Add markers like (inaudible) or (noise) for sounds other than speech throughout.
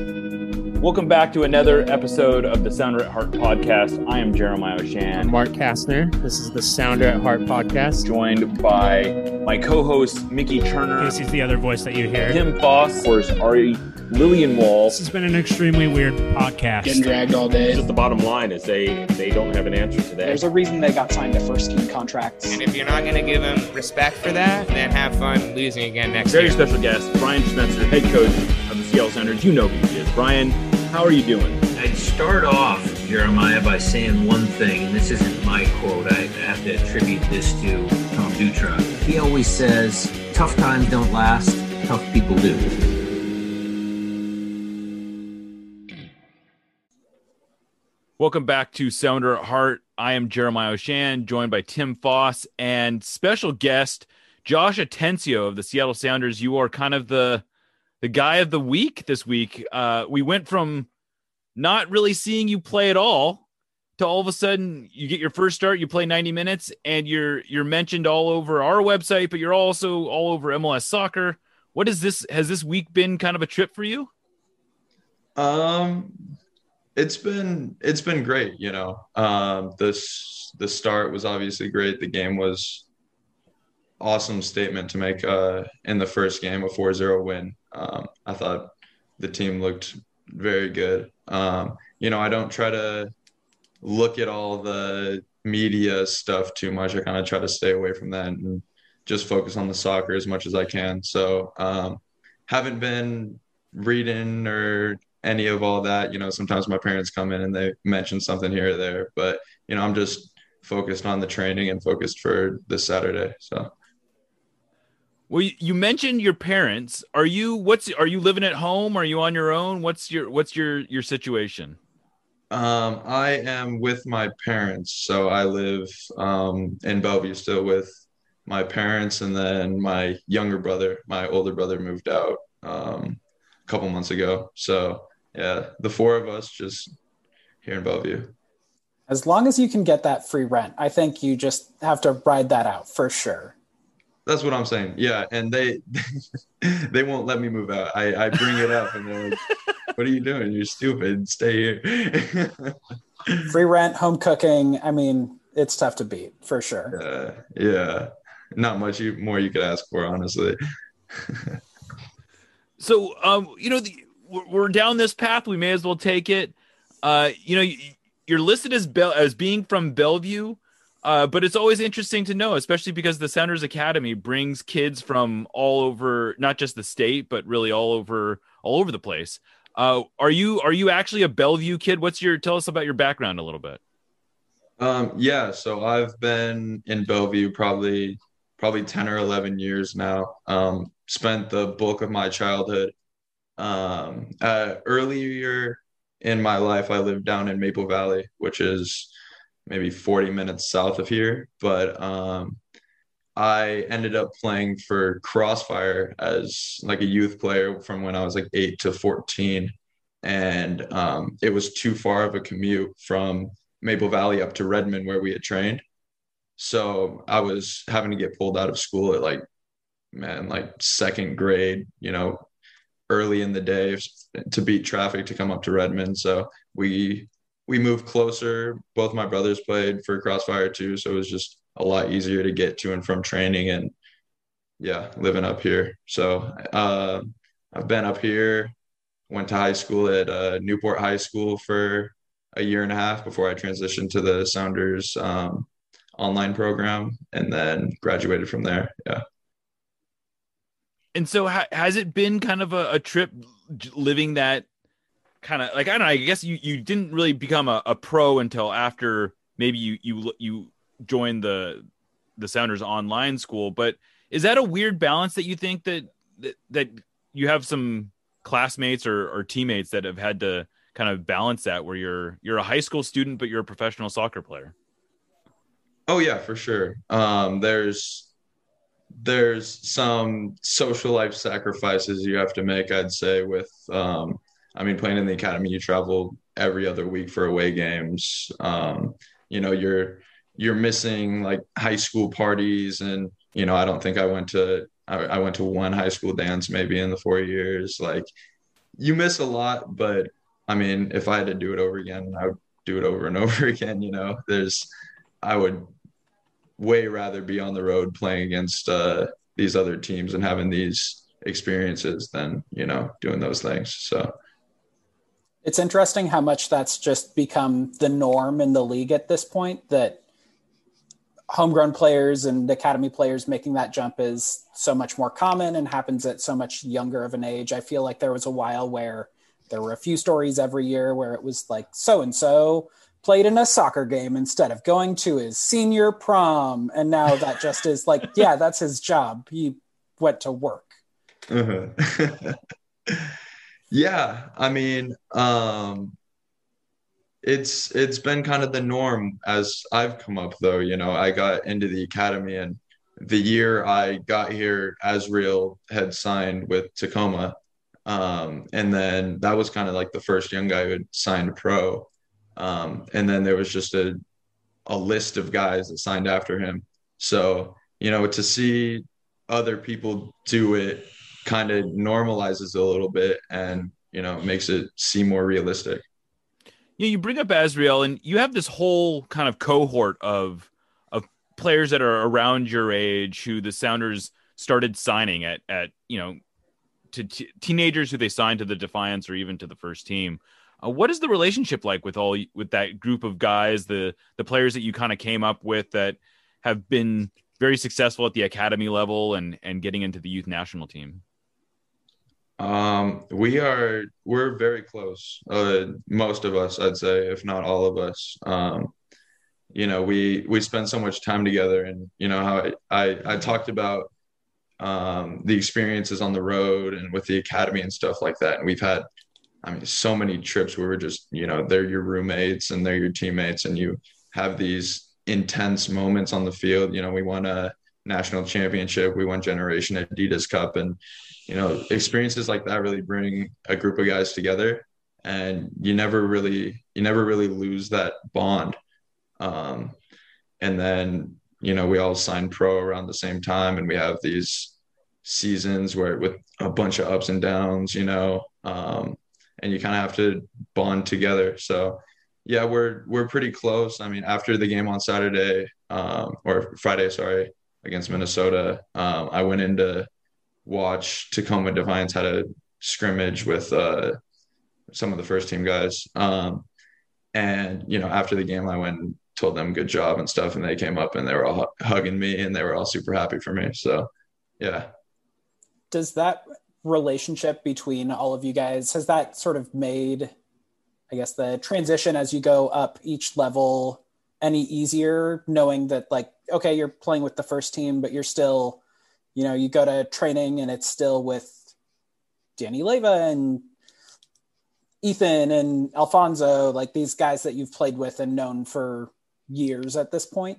Welcome back to another episode of the Sounder at Heart podcast. I am Jeremiah Oshan. I'm Mark Kastner. This is the Sounder at Heart podcast. Joined by my co-host Mickey Turner. This is the other voice that you hear. Tim Foss, of course, Ari Liljenwall. This has been an extremely weird podcast. Getting dragged all day. Just the bottom line is they they don't have an answer to that. There's a reason they got signed to first team contracts. And if you're not going to give them respect for that, then have fun losing again next year. Very year. special guest, Brian Schmetzer, head coach of the Seattle Sounders. You know who he is. Brian, how are you doing? I'd start off, Jeremiah, by saying one thing, and this isn't my quote. I have to attribute this to Tom Dutra. He always says, tough times don't last, tough people do. Welcome back to Sounder at Heart. I am Jeremiah Oshan, joined by Tim Foss and special guest Josh Atencio of the Seattle Sounders. You are kind of the the guy of the week this week. Uh, we went from not really seeing you play at all to all of a sudden you get your first start, you play 90 minutes, and you're you're mentioned all over our website, but you're also all over MLS soccer. What is this? Has this week been kind of a trip for you? Um, it's been it's been great. You know, um, this the start was obviously great. The game was awesome statement to make uh, in the first game, a 4-0 win. Um, I thought the team looked very good. Um, you know, I don't try to look at all the media stuff too much. I kind of try to stay away from that and just focus on the soccer as much as I can. So, um, haven't been reading or any of all that. You know, sometimes my parents come in and they mention something here or there, but you know, I'm just focused on the training and focused for this Saturday. So. Well, you mentioned your parents. Are you what's are you living at home? Are you on your own? What's your what's your your situation? Um, I am with my parents, so I live um, in Bellevue still with my parents, and then my younger brother, my older brother, moved out um, a couple months ago. So yeah, the four of us just here in Bellevue. As long as you can get that free rent, I think you just have to ride that out for sure. That's what I'm saying. Yeah, and they (laughs) they won't let me move out. I, I bring it up, and they're like, "What are you doing? You're stupid. Stay here." (laughs) free rent, home cooking. I mean, it's tough to beat for sure. Uh, yeah, not much you, more you could ask for, honestly. (laughs) so, um, you know, the, we're down this path. We may as well take it. Uh, you know, you're listed as Bel- as being from Bellevue. Uh, but it's always interesting to know, especially because the Sounders Academy brings kids from all over, not just the state, but really all over, all over the place. Uh, are you are you actually a Bellevue kid? What's your tell us about your background a little bit? Um, yeah, so I've been in Bellevue probably probably ten or eleven years now. Um, spent the bulk of my childhood. Um, uh, earlier in my life, I lived down in Maple Valley, which is maybe 40 minutes south of here. But um, I ended up playing for Crossfire as like a youth player from when I was like eight to 14. And um, it was too far of a commute from Maple Valley up to Redmond where we had trained. So I was having to get pulled out of school at like, man, like second grade, you know, early in the day to beat traffic to come up to Redmond. So we we moved closer. Both my brothers played for Crossfire too, so it was just a lot easier to get to and from training and yeah, living up here. So uh, I've been up here. Went to high school at uh, Newport High School for a year and a half before I transitioned to the Sounders um, online program, and then graduated from there. Yeah. And so, ha- has it been kind of a, a trip living that kind of like I don't know. I guess you you didn't really become a, a pro until after maybe you you you joined the the Sounders online school. But is that a weird balance that you think that that, that you have some classmates or, or teammates that have had to kind of balance that where you're you're a high school student but you're a professional soccer player? Oh yeah, for sure. Um, there's there's some social life sacrifices you have to make. I'd say with um, I mean, playing in the academy, you travel every other week for away games. Um, you know, you're you're missing like high school parties, and you know, I don't think I went to I, I went to one high school dance maybe in the four years. Like, you miss a lot, but I mean, if I had to do it over again, I would do it over and (laughs) over again. You know, there's, I would way rather be on the road playing against uh, these other teams and having these experiences than you know doing those things. So it's interesting how much that's just become the norm in the league at this point. That homegrown players and academy players making that jump is so much more common and happens at so much younger of an age. I feel like there was a while where there were a few stories every year where it was like so and so played in a soccer game instead of going to his senior prom and now that just is like (laughs) yeah that's his job he went to work uh-huh. (laughs) yeah i mean um it's it's been kind of the norm as i've come up though you know i got into the academy and the year i got here Azriel had signed with tacoma um, and then that was kind of like the first young guy who had signed pro um, and then there was just a a list of guys that signed after him. So you know, to see other people do it kind of normalizes a little bit, and you know, makes it seem more realistic. Yeah, you bring up Azriel, and you have this whole kind of cohort of of players that are around your age who the Sounders started signing at at you know to t- teenagers who they signed to the Defiance or even to the first team. Uh, what is the relationship like with all with that group of guys, the the players that you kind of came up with that have been very successful at the academy level and and getting into the youth national team? Um, we are we're very close. Uh, most of us, I'd say, if not all of us. Um, you know, we we spend so much time together, and you know how I I, I talked about um, the experiences on the road and with the academy and stuff like that. And we've had I mean, so many trips where we're just, you know, they're your roommates and they're your teammates, and you have these intense moments on the field. You know, we won a national championship, we won Generation Adidas Cup, and you know, experiences like that really bring a group of guys together, and you never really, you never really lose that bond. Um, and then, you know, we all signed pro around the same time, and we have these seasons where with a bunch of ups and downs, you know. Um, and you kind of have to bond together. So yeah, we're we're pretty close. I mean, after the game on Saturday um, or Friday, sorry, against Minnesota, um, I went in to watch Tacoma Defiance had a scrimmage with uh, some of the first team guys. Um, and you know, after the game, I went and told them good job and stuff, and they came up and they were all hugging me and they were all super happy for me. So yeah. Does that relationship between all of you guys has that sort of made i guess the transition as you go up each level any easier knowing that like okay you're playing with the first team but you're still you know you go to training and it's still with danny leyva and ethan and alfonso like these guys that you've played with and known for years at this point?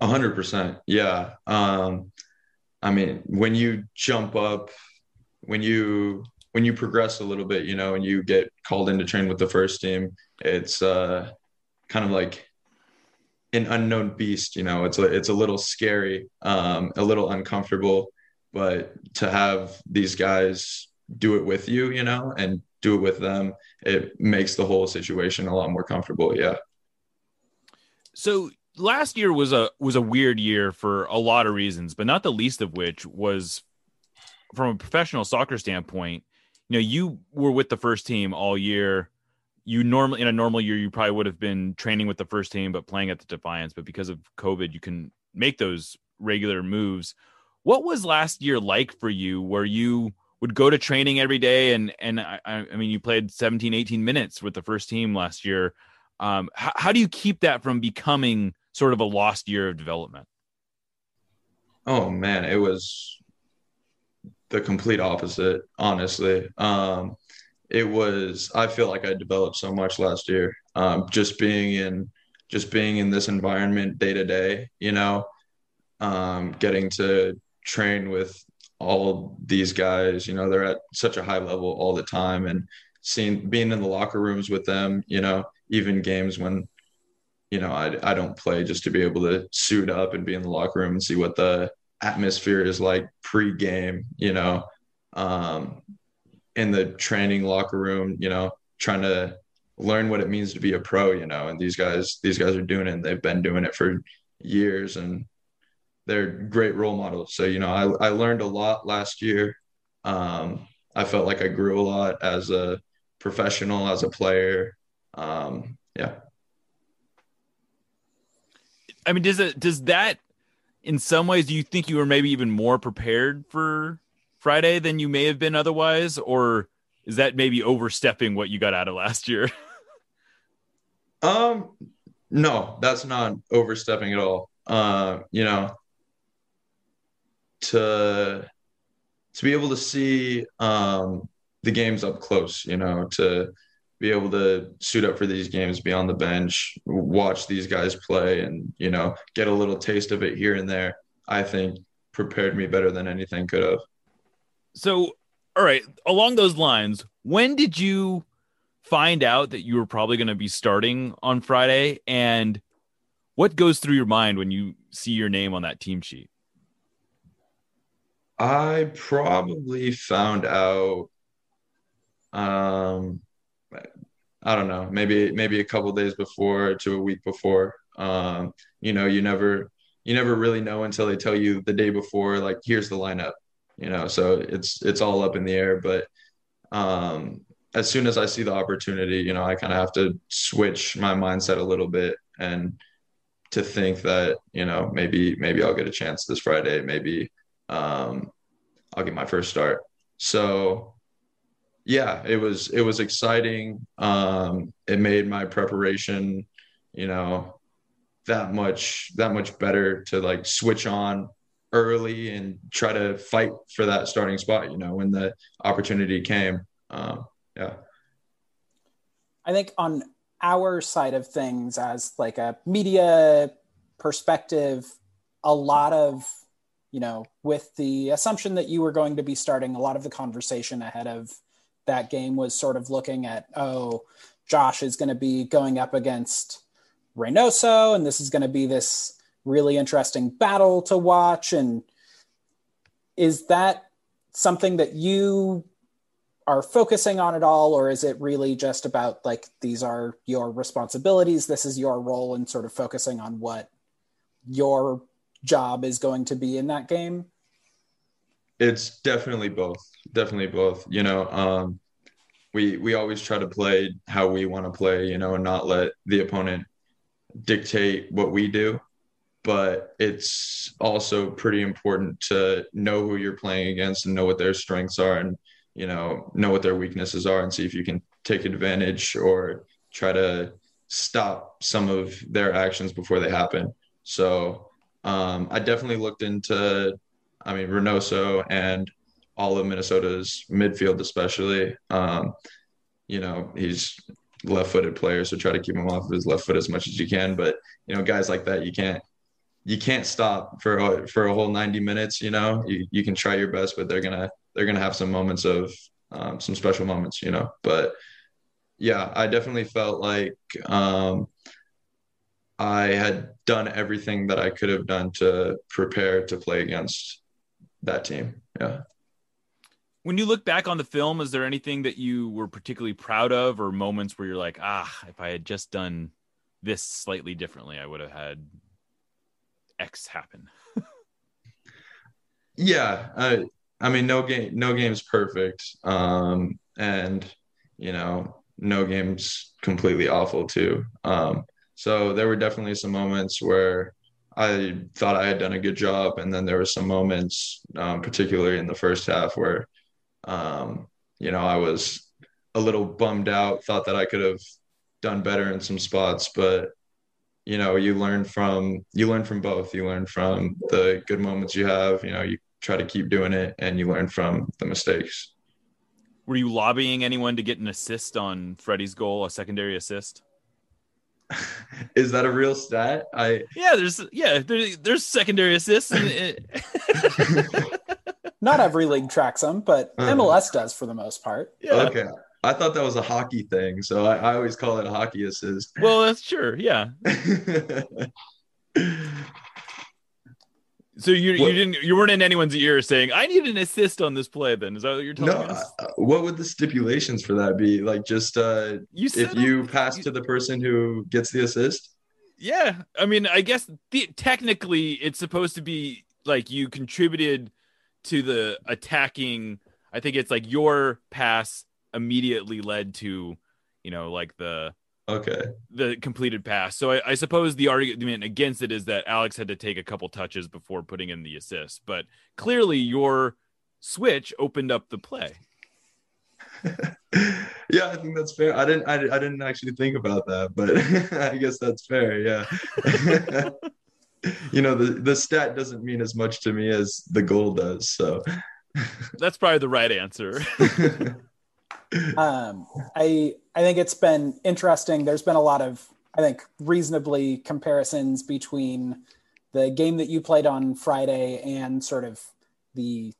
A hundred percent. Yeah. Um i mean when you jump up when you when you progress a little bit, you know, and you get called in to train with the first team, it's uh, kind of like an unknown beast. You know, it's a, it's a little scary, um, a little uncomfortable, but to have these guys do it with you, you know, and do it with them, it makes the whole situation a lot more comfortable. Yeah. So last year was a was a weird year for a lot of reasons, but not the least of which was from a professional soccer standpoint, you know, you were with the first team all year. You normally in a normal year, you probably would have been training with the first team, but playing at the Defiance. But because of COVID, you can make those regular moves. What was last year like for you, where you would go to training every day and and I, I mean, you played 17, 18 minutes with the first team last year. Um, how, how do you keep that from becoming sort of a lost year of development? Oh man, it was the complete opposite, honestly. Um, it was I feel like I developed so much last year. Um, just being in just being in this environment day to day, you know, um, getting to train with all these guys, you know, they're at such a high level all the time and seeing being in the locker rooms with them, you know, even games when you know I, I don't play just to be able to suit up and be in the locker room and see what the atmosphere is like pre-game you know um, in the training locker room, you know, trying to learn what it means to be a pro, you know, and these guys, these guys are doing it. And they've been doing it for years and they're great role models. So, you know, I, I learned a lot last year. Um, I felt like I grew a lot as a professional, as a player. Um, yeah. I mean, does it does that in some ways do you think you were maybe even more prepared for Friday than you may have been otherwise, or is that maybe overstepping what you got out of last year? (laughs) um, no, that's not overstepping at all. Uh, you know, to to be able to see um the games up close, you know, to be able to suit up for these games, be on the bench, watch these guys play, and you know, get a little taste of it here and there. I think prepared me better than anything could have. So, all right, along those lines, when did you find out that you were probably going to be starting on Friday, and what goes through your mind when you see your name on that team sheet? I probably found out um I don't know, maybe maybe a couple days before to a week before. Um, you know, you never you never really know until they tell you the day before, like here's the lineup. You know, so it's it's all up in the air. But um, as soon as I see the opportunity, you know, I kind of have to switch my mindset a little bit and to think that you know maybe maybe I'll get a chance this Friday, maybe um, I'll get my first start. So yeah, it was it was exciting. Um, it made my preparation, you know, that much that much better to like switch on early and try to fight for that starting spot. You know, when the opportunity came. Um, yeah, I think on our side of things, as like a media perspective, a lot of you know, with the assumption that you were going to be starting, a lot of the conversation ahead of that game was sort of looking at, oh, Josh is going to be going up against Reynoso, and this is going to be this really interesting battle to watch. And is that something that you are focusing on at all, or is it really just about like these are your responsibilities, this is your role, and sort of focusing on what your job is going to be in that game? It's definitely both. Definitely both. You know, um, we we always try to play how we want to play, you know, and not let the opponent dictate what we do. But it's also pretty important to know who you're playing against and know what their strengths are and you know know what their weaknesses are and see if you can take advantage or try to stop some of their actions before they happen. So um, I definitely looked into, I mean, Reynoso and all of Minnesota's midfield, especially. Um, you know, he's left-footed player, so try to keep him off of his left foot as much as you can. But you know, guys like that, you can't you can't stop for a, for a whole 90 minutes. You know, you you can try your best, but they're gonna they're gonna have some moments of um, some special moments. You know, but yeah, I definitely felt like um, I had done everything that I could have done to prepare to play against that team. Yeah. When you look back on the film, is there anything that you were particularly proud of or moments where you're like, ah, if I had just done this slightly differently, I would have had X happen? (laughs) yeah. I, I mean, no game, no game's perfect. Um, and, you know, no game's completely awful too. Um, so there were definitely some moments where I thought I had done a good job, and then there were some moments, um, particularly in the first half, where um, you know I was a little bummed out. Thought that I could have done better in some spots, but you know you learn from you learn from both. You learn from the good moments you have. You know you try to keep doing it, and you learn from the mistakes. Were you lobbying anyone to get an assist on Fredy's goal, a secondary assist? (laughs) is that a real stat? I yeah, there's yeah, there's, there's secondary assists. (laughs) Not every league tracks them, but uh-huh. MLS does for the most part. Yeah. Okay. I thought that was a hockey thing, so I, I always call it a hockey assist. Well, that's sure, yeah. (laughs) So you What- you didn't you weren't in anyone's ear saying I need an assist on this play. Then is that what you're telling me? No, us? uh, what would the stipulations for that be? Like just uh You if you pass to the person who gets the assist? Yeah, I mean, I guess the, technically it's supposed to be like you contributed to the attacking. I think it's like your pass immediately led to, you know, like the Okay. the completed pass. So I, I suppose the argument against it is that Alex had to take a couple touches before putting in the assist, but clearly your switch opened up the play. (laughs) yeah, I think that's fair. I didn't I, I didn't actually think about that, but (laughs) I guess that's fair. Yeah. (laughs) you know, the the stat doesn't mean as much to me as the goal does. So That's probably the right answer. Um, I I think it's been interesting. There's been a lot of I think reasonably comparisons between the game that you played on Friday and sort of the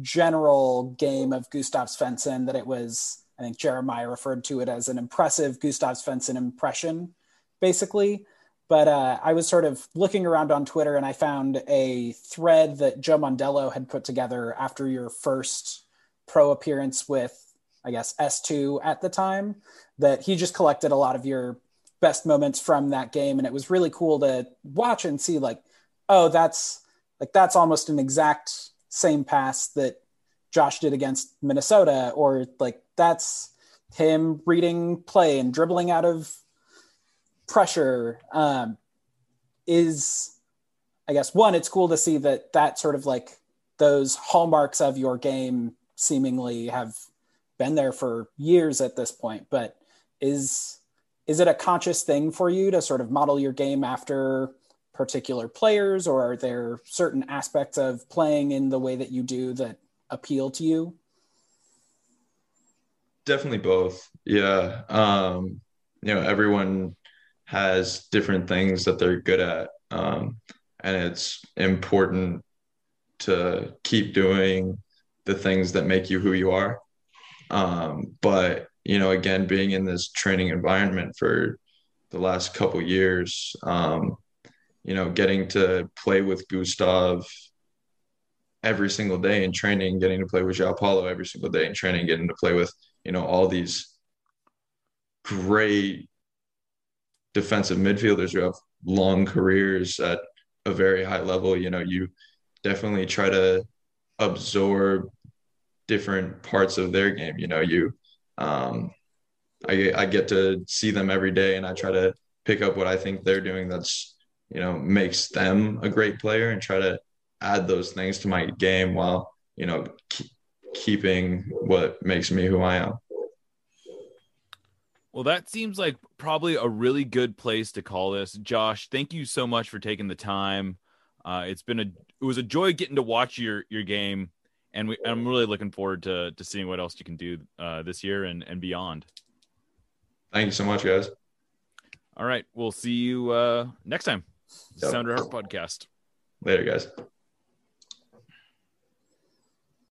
general game of Gustav Svensson. That it was I think Jeremiah referred to it as an impressive Gustav Svensson impression, basically. But uh, I was sort of looking around on Twitter and I found a thread that Joe Mondello had put together after your first pro appearance with I guess S2 at the time that he just collected a lot of your best moments from that game. And it was really cool to watch and see like oh that's like that's almost an exact same pass that Josh did against Minnesota or like that's him reading play and dribbling out of pressure. Um is I guess one it's cool to see that that sort of like those hallmarks of your game seemingly have been there for years at this point but is is it a conscious thing for you to sort of model your game after particular players or are there certain aspects of playing in the way that you do that appeal to you Definitely both. Yeah. Um, you know, everyone has different things that they're good at. Um, and it's important to keep doing the things that make you who you are. Um, but, you know, again, being in this training environment for the last couple years, um, you know, getting to play with Gustav every single day in training, getting to play with João Paulo every single day in training, getting to play with, you know, all these great defensive midfielders who have long careers at a very high level. You know, you definitely try to absorb different parts of their game. You know, you, um, I, I get to see them every day and I try to pick up what I think they're doing that's, you know, makes them a great player and try to add those things to my game while, you know, keep, keeping what makes me who I am. Well, that seems like probably a really good place to call this. Josh, thank you so much for taking the time. Uh, it's been a it was a joy getting to watch your your game, and we, I'm really looking forward to to seeing what else you can do uh, this year and and beyond. Thank you so much, guys. All right, we'll see you uh, next time. Yep. Sounder Heart Podcast. Later, guys.